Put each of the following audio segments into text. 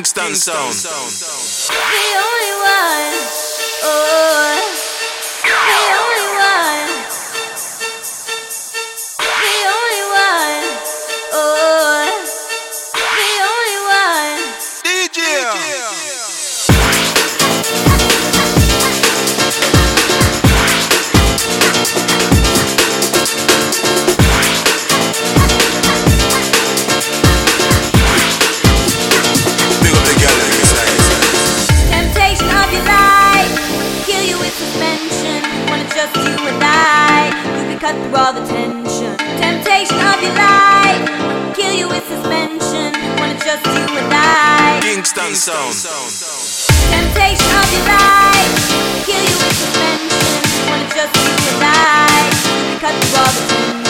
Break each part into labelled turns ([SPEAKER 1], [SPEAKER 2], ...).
[SPEAKER 1] Kingston Sound.
[SPEAKER 2] Cut through all the tension. Temptation of your life. Kill you with suspension. When it's just you and I.
[SPEAKER 1] Kingston sound.
[SPEAKER 2] Temptation of your life. Kill you with suspension. When it's just you and I. Can cut through all the tension.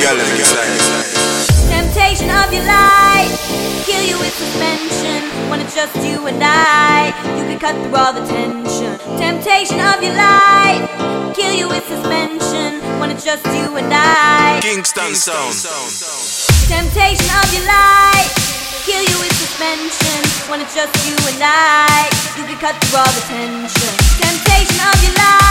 [SPEAKER 1] Girl in the side.
[SPEAKER 2] Temptation of your life. Kill you with suspension. When it's just you and I. You can cut through all the tension. Temptation of your life. Kill you with suspension. When it's just you and I.
[SPEAKER 1] Kingston sound.
[SPEAKER 2] Temptation of your life. Kill you with suspension. When it's just you and I. You can cut through all the tension. Temptation of your life.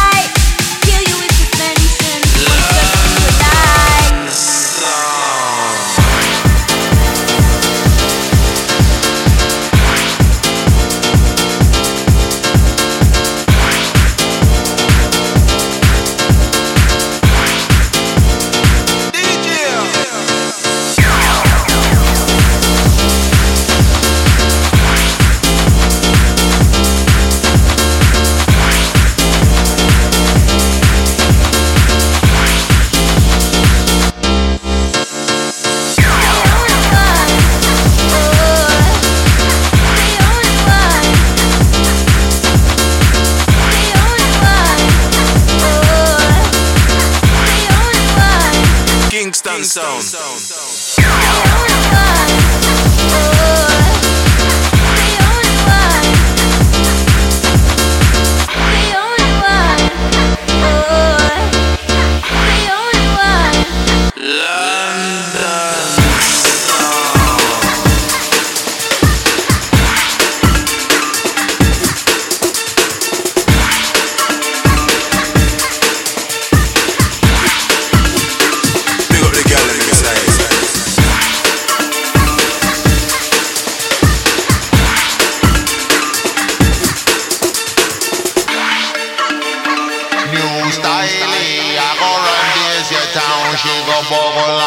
[SPEAKER 1] Kingston sound. Big
[SPEAKER 3] go bubble